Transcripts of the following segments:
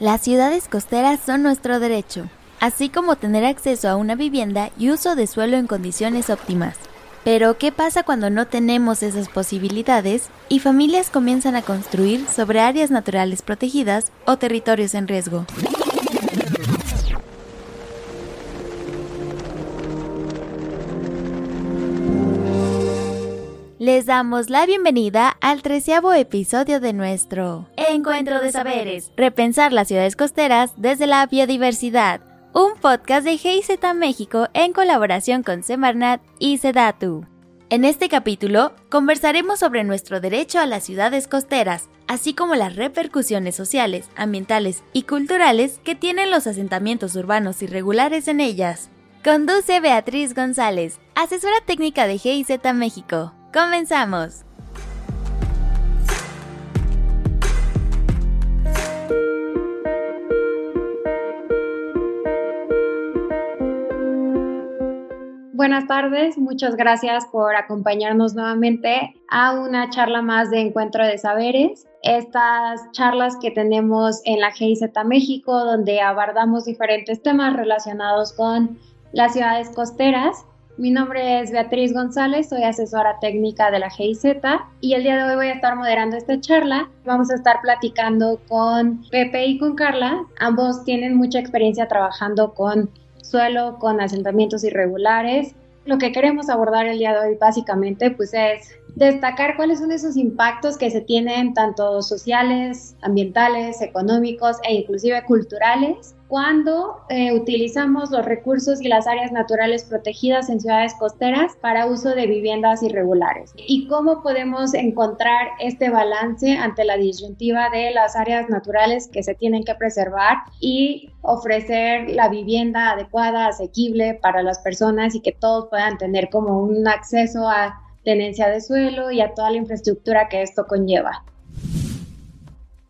Las ciudades costeras son nuestro derecho, así como tener acceso a una vivienda y uso de suelo en condiciones óptimas. Pero, ¿qué pasa cuando no tenemos esas posibilidades y familias comienzan a construir sobre áreas naturales protegidas o territorios en riesgo? Les damos la bienvenida al treceavo episodio de nuestro Encuentro de Saberes, repensar las ciudades costeras desde la biodiversidad, un podcast de GIZ México en colaboración con Semarnat y Sedatu. En este capítulo conversaremos sobre nuestro derecho a las ciudades costeras, así como las repercusiones sociales, ambientales y culturales que tienen los asentamientos urbanos irregulares en ellas. Conduce Beatriz González, asesora técnica de GIZ México. Comenzamos. Buenas tardes, muchas gracias por acompañarnos nuevamente a una charla más de Encuentro de Saberes. Estas charlas que tenemos en la GIZ México, donde abordamos diferentes temas relacionados con las ciudades costeras mi nombre es Beatriz González, soy asesora técnica de la GIZ y el día de hoy voy a estar moderando esta charla. Vamos a estar platicando con Pepe y con Carla. Ambos tienen mucha experiencia trabajando con suelo, con asentamientos irregulares. Lo que queremos abordar el día de hoy básicamente pues es destacar cuáles son esos impactos que se tienen tanto sociales, ambientales, económicos e inclusive culturales cuando eh, utilizamos los recursos y las áreas naturales protegidas en ciudades costeras para uso de viviendas irregulares y cómo podemos encontrar este balance ante la disyuntiva de las áreas naturales que se tienen que preservar y ofrecer la vivienda adecuada, asequible para las personas y que todos puedan tener como un acceso a tenencia de suelo y a toda la infraestructura que esto conlleva.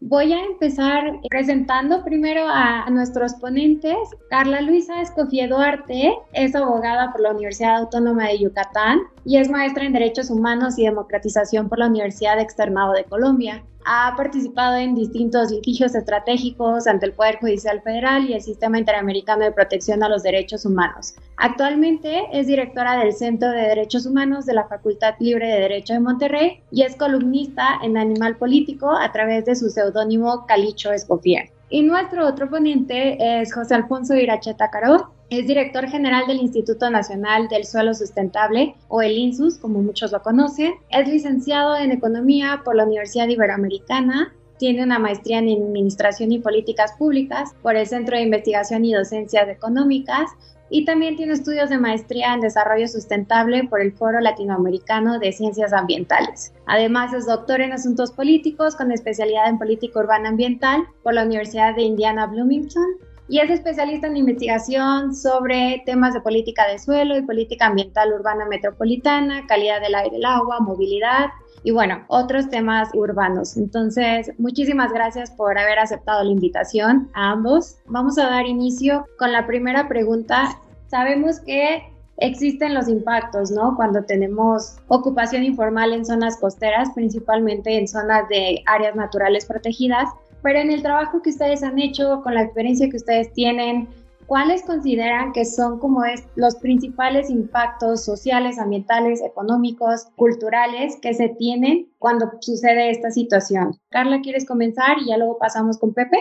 Voy a empezar presentando primero a, nuestros ponentes. Carla Luisa Escofía Duarte es abogada por la Universidad Autónoma de Yucatán y es maestra en Derechos Humanos y Democratización por la Universidad Externado de Colombia. Ha participado en distintos litigios estratégicos ante el Poder Judicial Federal y el Sistema Interamericano de Protección a los Derechos Humanos. Actualmente es directora del Centro de Derechos Humanos de la Facultad Libre de Derecho de Monterrey y es columnista en Animal Político a través de su seudónimo Calicho Escofier. Y nuestro otro ponente es José Alfonso Iracheta Caro. Es director general del Instituto Nacional del Suelo Sustentable, o el INSUS, como muchos lo conocen. Es licenciado en Economía por la Universidad Iberoamericana. Tiene una maestría en Administración y Políticas Públicas por el Centro de Investigación y Docencias Económicas y también tiene estudios de maestría en desarrollo sustentable por el Foro Latinoamericano de Ciencias Ambientales. Además es doctor en asuntos políticos con especialidad en política urbana ambiental por la Universidad de Indiana Bloomington y es especialista en investigación sobre temas de política de suelo y política ambiental urbana metropolitana, calidad del aire el agua, movilidad y bueno, otros temas urbanos. Entonces, muchísimas gracias por haber aceptado la invitación a ambos. Vamos a dar inicio con la primera pregunta. Sabemos que existen los impactos, ¿no? Cuando tenemos ocupación informal en zonas costeras, principalmente en zonas de áreas naturales protegidas, pero en el trabajo que ustedes han hecho, con la experiencia que ustedes tienen, ¿cuáles consideran que son como es, los principales impactos sociales, ambientales, económicos, culturales que se tienen cuando sucede esta situación? Carla, ¿quieres comenzar y ya luego pasamos con Pepe?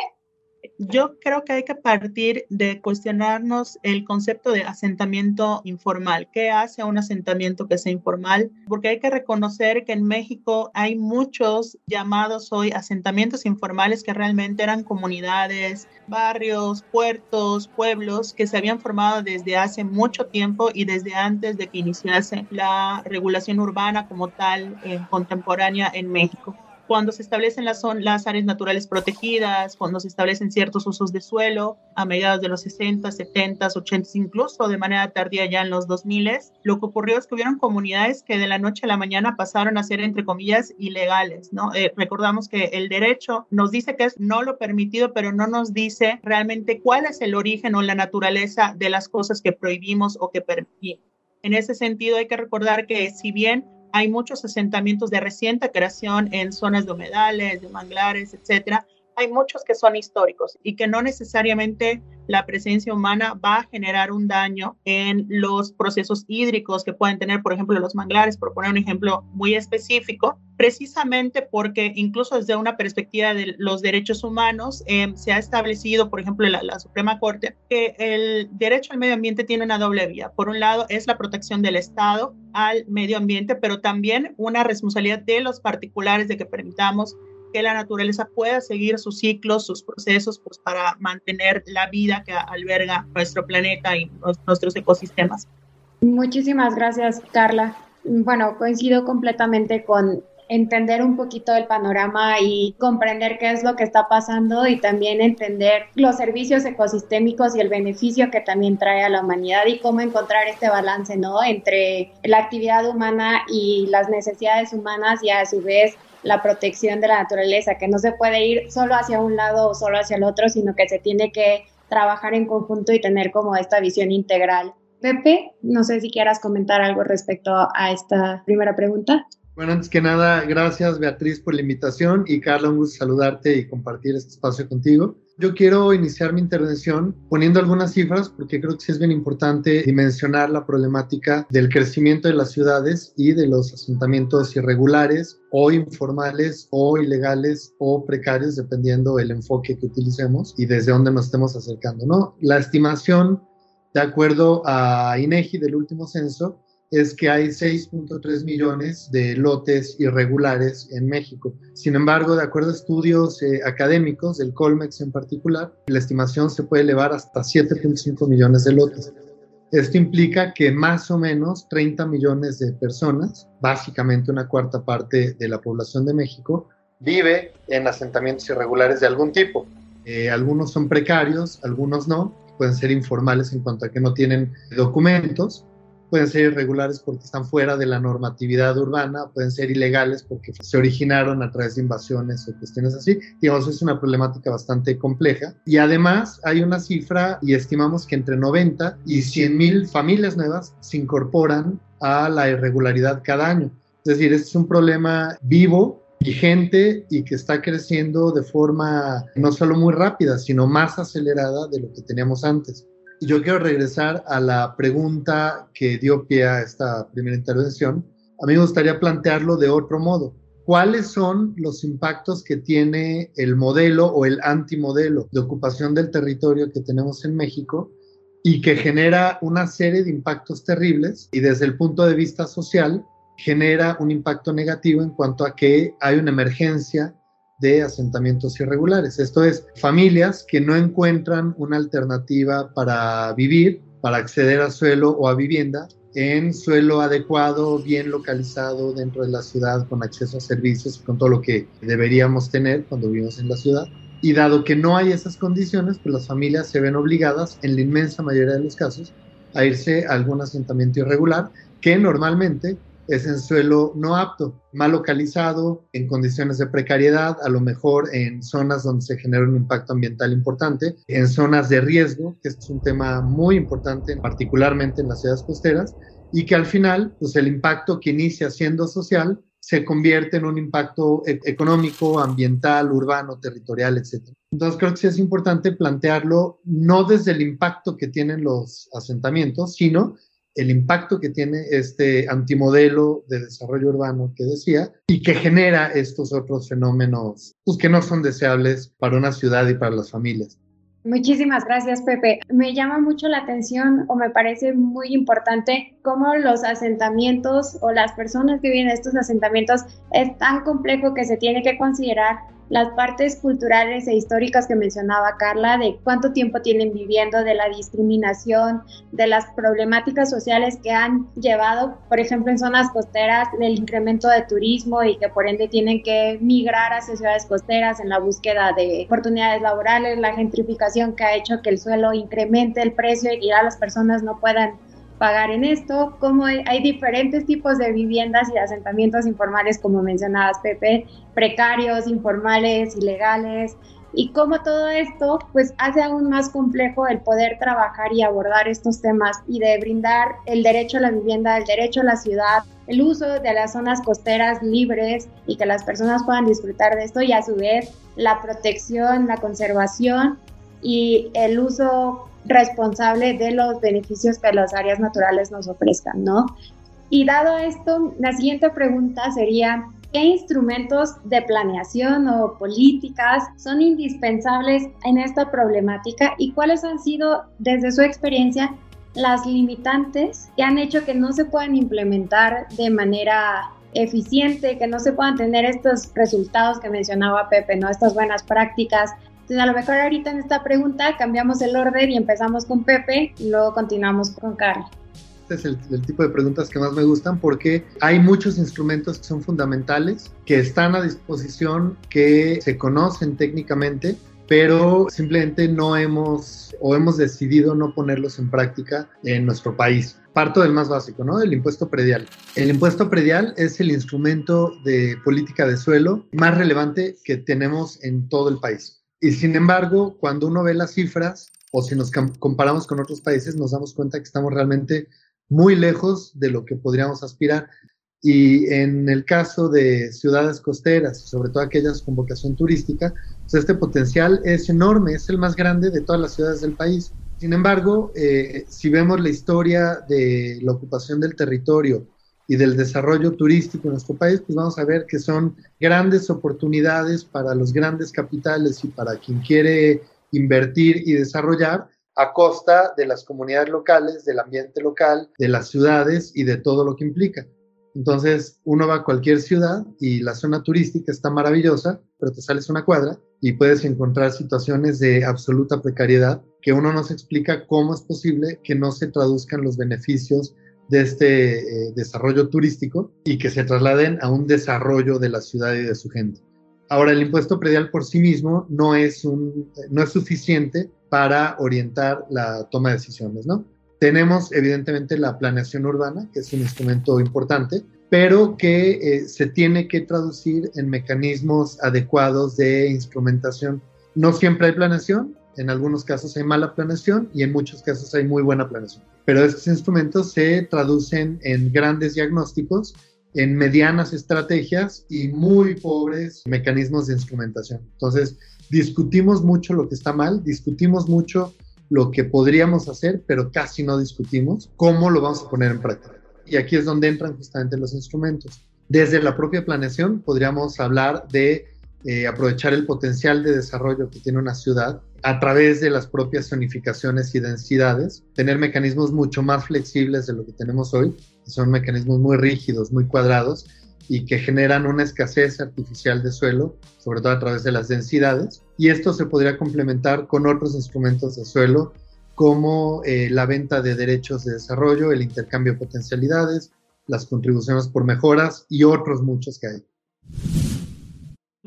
Yo creo que hay que partir de cuestionarnos el concepto de asentamiento informal. ¿Qué hace un asentamiento que sea informal? Porque hay que reconocer que en México hay muchos llamados hoy asentamientos informales que realmente eran comunidades, barrios, puertos, pueblos que se habían formado desde hace mucho tiempo y desde antes de que iniciase la regulación urbana como tal eh, contemporánea en México cuando se establecen las, las áreas naturales protegidas, cuando se establecen ciertos usos de suelo a mediados de los 60, 70, 80, incluso de manera tardía ya en los 2000, lo que ocurrió es que hubieron comunidades que de la noche a la mañana pasaron a ser, entre comillas, ilegales, ¿no? Eh, recordamos que el derecho nos dice que es no lo permitido, pero no nos dice realmente cuál es el origen o la naturaleza de las cosas que prohibimos o que permitimos. En ese sentido, hay que recordar que si bien hay muchos asentamientos de reciente creación en zonas de humedales, de manglares, etcétera, hay muchos que son históricos y que no necesariamente la presencia humana va a generar un daño en los procesos hídricos que pueden tener, por ejemplo, los manglares, por poner un ejemplo muy específico, precisamente porque incluso desde una perspectiva de los derechos humanos eh, se ha establecido, por ejemplo, la, la Suprema Corte, que el derecho al medio ambiente tiene una doble vía. Por un lado es la protección del Estado al medio ambiente, pero también una responsabilidad de los particulares de que permitamos que la naturaleza pueda seguir sus ciclos, sus procesos, pues para mantener la vida que alberga nuestro planeta y nuestros ecosistemas. Muchísimas gracias, Carla. Bueno, coincido completamente con entender un poquito el panorama y comprender qué es lo que está pasando y también entender los servicios ecosistémicos y el beneficio que también trae a la humanidad y cómo encontrar este balance, ¿no? Entre la actividad humana y las necesidades humanas y a su vez la protección de la naturaleza, que no se puede ir solo hacia un lado o solo hacia el otro, sino que se tiene que trabajar en conjunto y tener como esta visión integral. Pepe, no sé si quieras comentar algo respecto a esta primera pregunta. Bueno, antes que nada, gracias Beatriz por la invitación y Carla, un gusto saludarte y compartir este espacio contigo. Yo quiero iniciar mi intervención poniendo algunas cifras porque creo que sí es bien importante dimensionar la problemática del crecimiento de las ciudades y de los asentamientos irregulares o informales o ilegales o precarios dependiendo el enfoque que utilicemos y desde dónde nos estemos acercando, ¿no? La estimación de acuerdo a INEGI del último censo es que hay 6.3 millones de lotes irregulares en México. Sin embargo, de acuerdo a estudios eh, académicos, del Colmex en particular, la estimación se puede elevar hasta 7.5 millones de lotes. Esto implica que más o menos 30 millones de personas, básicamente una cuarta parte de la población de México, vive en asentamientos irregulares de algún tipo. Eh, algunos son precarios, algunos no, pueden ser informales en cuanto a que no tienen documentos, pueden ser irregulares porque están fuera de la normatividad urbana, pueden ser ilegales porque se originaron a través de invasiones o cuestiones así. Digamos, es una problemática bastante compleja. Y además hay una cifra y estimamos que entre 90 y 100 mil familias nuevas se incorporan a la irregularidad cada año. Es decir, este es un problema vivo vigente y que está creciendo de forma no solo muy rápida, sino más acelerada de lo que teníamos antes. Yo quiero regresar a la pregunta que dio pie a esta primera intervención. A mí me gustaría plantearlo de otro modo. ¿Cuáles son los impactos que tiene el modelo o el antimodelo de ocupación del territorio que tenemos en México y que genera una serie de impactos terribles y desde el punto de vista social genera un impacto negativo en cuanto a que hay una emergencia de asentamientos irregulares. Esto es, familias que no encuentran una alternativa para vivir, para acceder a suelo o a vivienda en suelo adecuado, bien localizado dentro de la ciudad, con acceso a servicios, con todo lo que deberíamos tener cuando vivimos en la ciudad. Y dado que no hay esas condiciones, pues las familias se ven obligadas, en la inmensa mayoría de los casos, a irse a algún asentamiento irregular, que normalmente es en suelo no apto, mal localizado, en condiciones de precariedad, a lo mejor en zonas donde se genera un impacto ambiental importante, en zonas de riesgo, que es un tema muy importante, particularmente en las ciudades costeras, y que al final, pues el impacto que inicia siendo social se convierte en un impacto e-, económico, ambiental, urbano, territorial, etc. Entonces creo que es importante plantearlo no desde el impacto que tienen los asentamientos, sino el impacto que tiene este antimodelo de desarrollo urbano que decía y que genera estos otros fenómenos pues, que no son deseables para una ciudad y para las familias. Muchísimas gracias, Pepe. Me llama mucho la atención o me parece muy importante cómo los asentamientos o las personas que viven en estos asentamientos es tan complejo que se tiene que considerar las partes culturales e históricas que mencionaba Carla, de cuánto tiempo tienen viviendo, de la discriminación, de las problemáticas sociales que han llevado, por ejemplo, en zonas costeras, el incremento de turismo y que por ende tienen que migrar hacia ciudades costeras en la búsqueda de oportunidades laborales, la gentrificación que ha hecho que el suelo incremente el precio y ya las personas no puedan pagar en esto, como hay diferentes tipos de viviendas y de asentamientos informales, como mencionabas, Pepe, precarios, informales, ilegales, y cómo todo esto pues hace aún más complejo el poder trabajar y abordar estos temas y de brindar el derecho a la vivienda, el derecho a la ciudad, el uso de las zonas costeras libres y que las personas puedan disfrutar de esto y a su vez la protección, la conservación y el uso responsable de los beneficios que las áreas naturales nos ofrezcan, ¿no? Y dado esto, la siguiente pregunta sería, ¿qué instrumentos de planeación o políticas son indispensables en esta problemática y cuáles han sido, desde su experiencia, las limitantes que han hecho que no se puedan implementar de manera eficiente, que no se puedan tener estos resultados que mencionaba Pepe, ¿no? Estas buenas prácticas. Entonces, a lo mejor ahorita en esta pregunta cambiamos el orden y empezamos con Pepe y luego continuamos con Carla. Este es el, el, tipo de preguntas que más me gustan porque hay muchos instrumentos que son fundamentales, que están a disposición, que se conocen técnicamente, pero simplemente no hemos o hemos decidido no ponerlos en práctica en nuestro país. Parto del más básico, ¿no? El impuesto predial. El impuesto predial es el instrumento de política de suelo más relevante que tenemos en todo el país. Y sin embargo, cuando uno ve las cifras o si nos comparamos con otros países, nos damos cuenta que estamos realmente muy lejos de lo que podríamos aspirar. Y en el caso de ciudades costeras, sobre todo aquellas con vocación turística, pues este potencial es enorme, es el más grande de todas las ciudades del país. Sin embargo, eh, si vemos la historia de la ocupación del territorio y del desarrollo turístico en nuestro país, pues vamos a ver que son grandes oportunidades para los grandes capitales y para quien quiere invertir y desarrollar a costa de las comunidades locales, del ambiente local, de las ciudades y de todo lo que implica. Entonces, uno va a cualquier ciudad y la zona turística está maravillosa, pero te sales una cuadra y puedes encontrar situaciones de absoluta precariedad que uno no se explica cómo es posible que no se traduzcan los beneficios de este eh, desarrollo turístico y que se trasladen a un desarrollo de la ciudad y de su gente. Ahora, el impuesto predial por sí mismo no es, un, no es suficiente para orientar la toma de decisiones, ¿no? Tenemos evidentemente la planeación urbana, que es un instrumento importante, pero que eh, se tiene que traducir en mecanismos adecuados de instrumentación. No siempre hay planeación, en algunos casos hay mala planeación y en muchos casos hay muy buena planeación. Pero estos instrumentos se traducen en grandes diagnósticos, en medianas estrategias y muy pobres mecanismos de instrumentación. Entonces, discutimos mucho lo que está mal, discutimos mucho lo que podríamos hacer, pero casi no discutimos cómo lo vamos a poner en práctica. Y aquí es donde entran justamente los instrumentos. Desde la propia planeación podríamos hablar de eh, aprovechar el potencial de desarrollo que tiene una ciudad a través de las propias zonificaciones y densidades, tener mecanismos mucho más flexibles de lo que tenemos hoy, que son mecanismos muy rígidos, muy cuadrados, y que generan una escasez artificial de suelo, sobre todo a través de las densidades. Y esto se podría complementar con otros instrumentos de suelo, como eh, la venta de derechos de desarrollo, el intercambio de potencialidades, las contribuciones por mejoras y otros muchos que hay.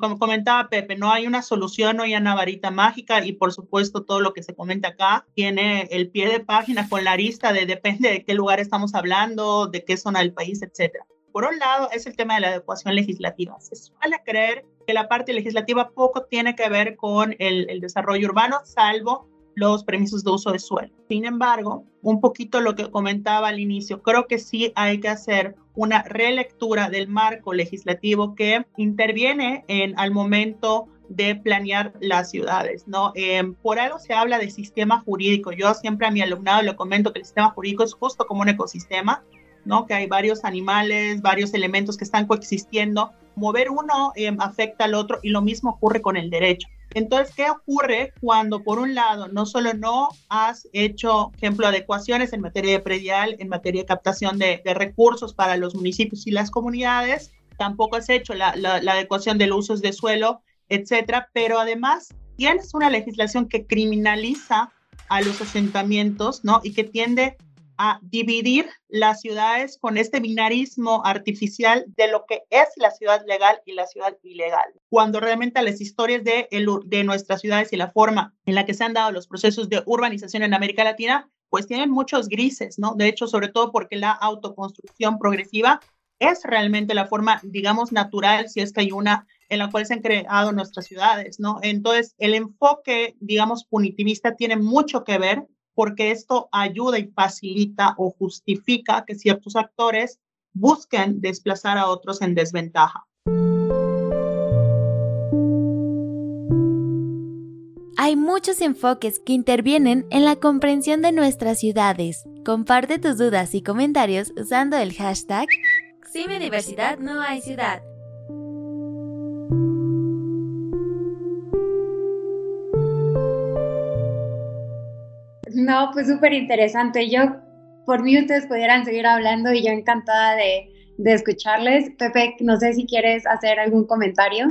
Como comentaba Pepe, no hay una solución, no hay una varita mágica y por supuesto todo lo que se comenta acá tiene el pie de página con la lista de depende de qué lugar estamos hablando, de qué zona del país, etcétera. Por un lado, es el tema de la adecuación legislativa. Se suele creer que la parte legislativa poco tiene que ver con el, desarrollo urbano, salvo los permisos de uso de suelo. Sin embargo, un poquito lo que comentaba al inicio, creo que sí hay que hacer una relectura del marco legislativo que interviene en al momento de planear las ciudades, ¿no? Em, por algo se habla de sistema jurídico. Yo siempre a mi alumnado le comento que el sistema jurídico es justo como un ecosistema ¿no? Que hay varios animales, varios elementos que están coexistiendo. Mover uno eh, afecta al otro y lo mismo ocurre con el derecho. Entonces, ¿qué ocurre cuando, por un lado, no solo no has hecho, ejemplo, adecuaciones en materia de predial, en materia de captación de, recursos para los municipios y las comunidades, tampoco has hecho la, adecuación de los usos de suelo, etcétera, pero además tienes una legislación que criminaliza a los asentamientos, ¿no? Y que tiende a dividir las ciudades con este binarismo artificial de lo que es la ciudad legal y la ciudad ilegal. Cuando realmente las historias de, de nuestras ciudades y la forma en la que se han dado los procesos de urbanización en América Latina, pues tienen muchos grises, ¿no? De hecho, sobre todo porque la autoconstrucción progresiva es realmente la forma, digamos, natural, si es que hay una en la cual se han creado nuestras ciudades, ¿no? Entonces, el enfoque, digamos, punitivista tiene mucho que ver porque esto ayuda y facilita o justifica que ciertos actores busquen desplazar a otros en desventaja. Hay muchos enfoques que intervienen en la comprensión de nuestras ciudades. Comparte tus dudas y comentarios usando el hashtag Sin diversidad no hay ciudad. No, pues súper interesante. Yo, por mí, ustedes pudieran seguir hablando y yo encantada de, de escucharles. Pepe, no sé si quieres hacer algún comentario.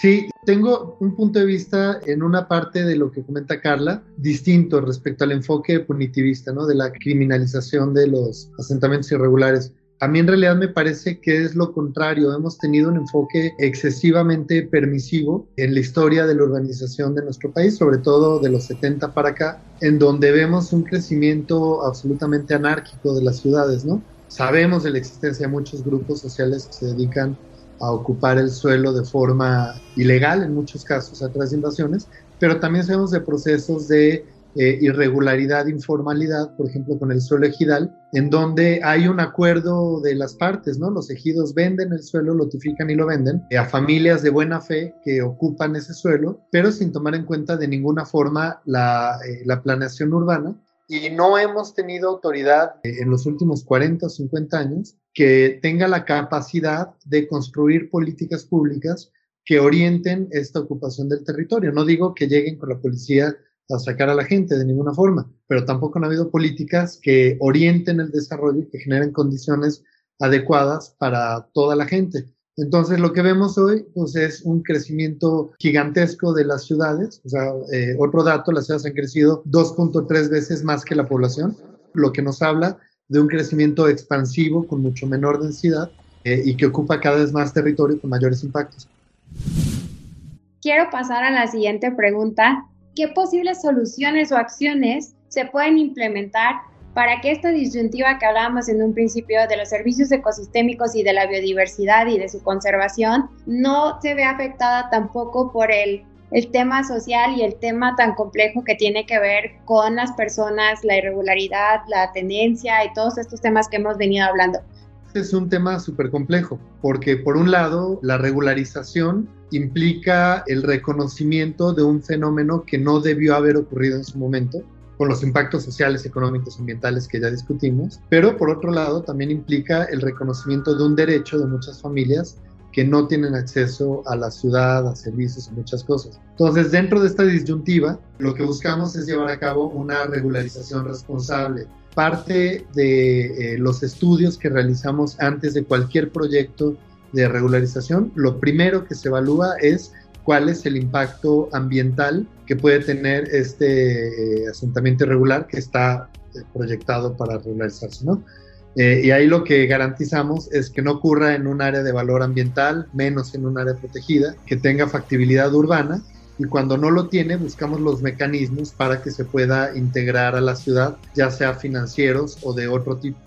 Sí, tengo un punto de vista en una parte de lo que comenta Carla, distinto respecto al enfoque punitivista, ¿no? De la criminalización de los asentamientos irregulares. A mí en realidad me parece que es lo contrario. Hemos tenido un enfoque excesivamente permisivo en la historia de la urbanización de nuestro país, sobre todo de los 70 para acá, en donde vemos un crecimiento absolutamente anárquico de las ciudades, ¿no? Sabemos de la existencia de muchos grupos sociales que se dedican a ocupar el suelo de forma ilegal, en muchos casos a través de invasiones, pero también sabemos de procesos de eh, irregularidad, informalidad, por ejemplo, con el suelo ejidal, en donde hay un acuerdo de las partes, ¿no? Los ejidos venden el suelo, lo notifican y lo venden a familias de buena fe que ocupan ese suelo, pero sin tomar en cuenta de ninguna forma la, eh, la planeación urbana. Y no hemos tenido autoridad eh, en los últimos 40 o 50 años que tenga la capacidad de construir políticas públicas que orienten esta ocupación del territorio. No digo que lleguen con la policía a sacar a la gente de ninguna forma, pero tampoco han habido políticas que orienten el desarrollo y que generen condiciones adecuadas para toda la gente. Entonces, lo que vemos hoy pues, es un crecimiento gigantesco de las ciudades. O sea, eh, otro dato, las ciudades han crecido 2.3 veces más que la población, lo que nos habla de un crecimiento expansivo con mucho menor densidad eh, y que ocupa cada vez más territorio con mayores impactos. Quiero pasar a la siguiente pregunta. ¿Qué posibles soluciones o acciones se pueden implementar para que esta disyuntiva que hablábamos en un principio de los servicios ecosistémicos y de la biodiversidad y de su conservación no se vea afectada tampoco por el el tema social y el tema tan complejo que tiene que ver con las personas, la irregularidad, la tendencia y todos estos temas que hemos venido hablando. Es un tema súper complejo, porque por un lado, la regularización implica el reconocimiento de un fenómeno que no debió haber ocurrido en su momento, con los impactos sociales, económicos, ambientales que ya discutimos, pero por otro lado también implica el reconocimiento de un derecho de muchas familias que no tienen acceso a la ciudad, a servicios y muchas cosas. Entonces, dentro de esta disyuntiva, lo que buscamos es llevar a cabo una regularización responsable. Parte de eh, los estudios que realizamos antes de cualquier proyecto de regularización, lo primero que se evalúa es cuál es el impacto ambiental que puede tener este eh, asentamiento irregular que está eh, proyectado para regularizarse, ¿no? Y ahí lo que garantizamos es que no ocurra en un área de valor ambiental, menos en un área protegida, que tenga factibilidad urbana y cuando no lo tiene buscamos los mecanismos para que se pueda integrar a la ciudad, ya sea financieros o de otro tipo.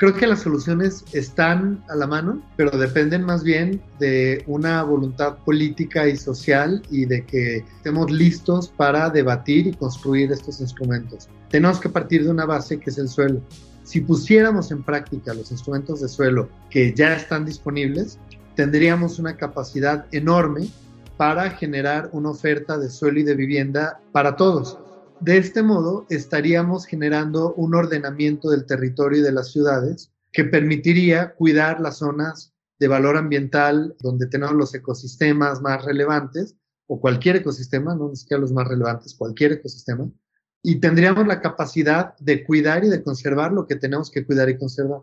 Creo que las soluciones están a la mano, pero dependen más bien de una voluntad política y social y de que estemos listos para debatir y construir estos instrumentos. Tenemos que partir de una base que es el suelo. Si pusiéramos en práctica los instrumentos de suelo que ya están disponibles, tendríamos una capacidad enorme para generar una oferta de suelo y de vivienda para todos. De este modo, estaríamos generando un ordenamiento del territorio y de las ciudades que permitiría cuidar las zonas de valor ambiental donde tenemos los ecosistemas más relevantes, o cualquier ecosistema, no que los más relevantes, cualquier ecosistema, y tendríamos la capacidad de cuidar y de conservar lo que tenemos que cuidar y conservar.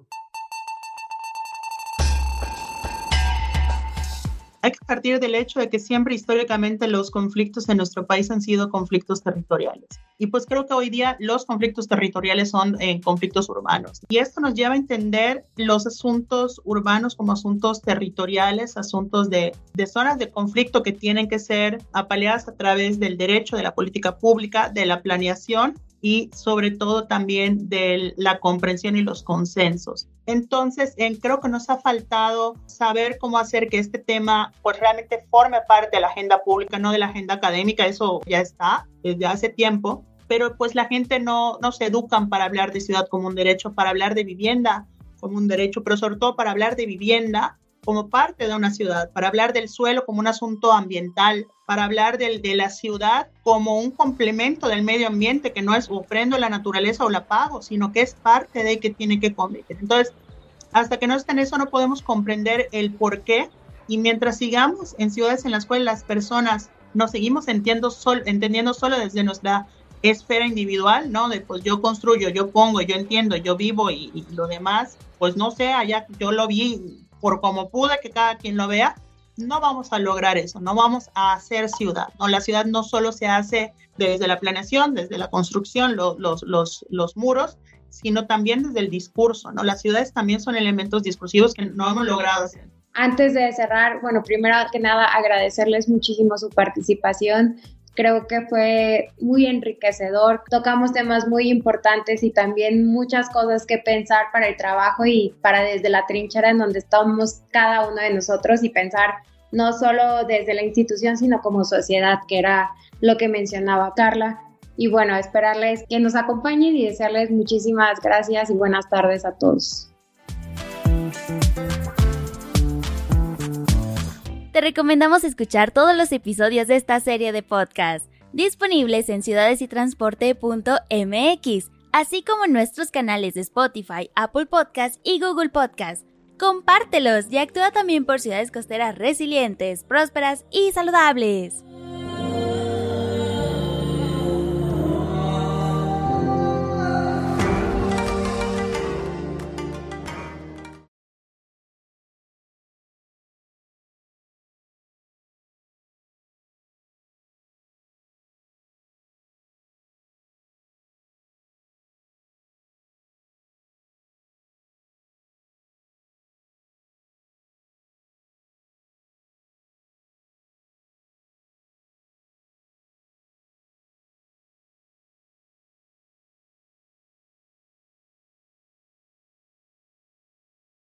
Hay que partir del hecho de que siempre históricamente los conflictos en nuestro país han sido conflictos territoriales. Y pues creo que hoy día los conflictos territoriales son eh, conflictos urbanos. Y esto nos lleva a entender los asuntos urbanos como asuntos territoriales, asuntos de, de zonas de conflicto que tienen que ser apaleadas a través del derecho, de la política pública, de la planeación y sobre todo también de la comprensión y los consensos. Entonces, creo que nos ha faltado saber cómo hacer que este tema pues realmente forme parte de la agenda pública, no de la agenda académica, eso ya está desde hace tiempo, pero pues la gente no, no se educan para hablar de ciudad como un derecho, para hablar de vivienda como un derecho, pero sobre todo para hablar de vivienda como parte de una ciudad, para hablar del suelo como un asunto ambiental, para hablar de, de la ciudad como un complemento del medio ambiente, que no es ofrendo la naturaleza o la pago, sino que es parte de que tiene que convivir. Entonces, hasta que no esté en eso, no podemos comprender el por qué. Y mientras sigamos en ciudades en las cuales las personas nos seguimos entendiendo, sol, entendiendo solo desde nuestra esfera individual, ¿no? De pues yo construyo, yo pongo, yo entiendo, yo vivo y, y lo demás, pues no sé, allá yo lo vi por como pude que cada quien lo vea, no vamos a lograr eso, no vamos a hacer ciudad. ¿no? La ciudad no solo se hace desde la planeación, desde la construcción, los, los, los muros, sino también desde el discurso. ¿no? Las ciudades también son elementos discursivos que no hemos logrado hacer. Antes de cerrar, bueno, primero que nada agradecerles muchísimo su participación. Creo que fue muy enriquecedor. Tocamos temas muy importantes y también muchas cosas que pensar para el trabajo y para desde la trinchera en donde estamos cada uno de nosotros y pensar no solo desde la institución, sino como sociedad, que era lo que mencionaba Carla. Y bueno, esperarles que nos acompañen y desearles muchísimas gracias y buenas tardes a todos. Te recomendamos escuchar todos los episodios de esta serie de podcast, disponibles en ciudadesitransporte.mx, así como en nuestros canales de Spotify, Apple Podcast y Google Podcast. Compártelos y actúa también por ciudades costeras resilientes, prósperas y saludables.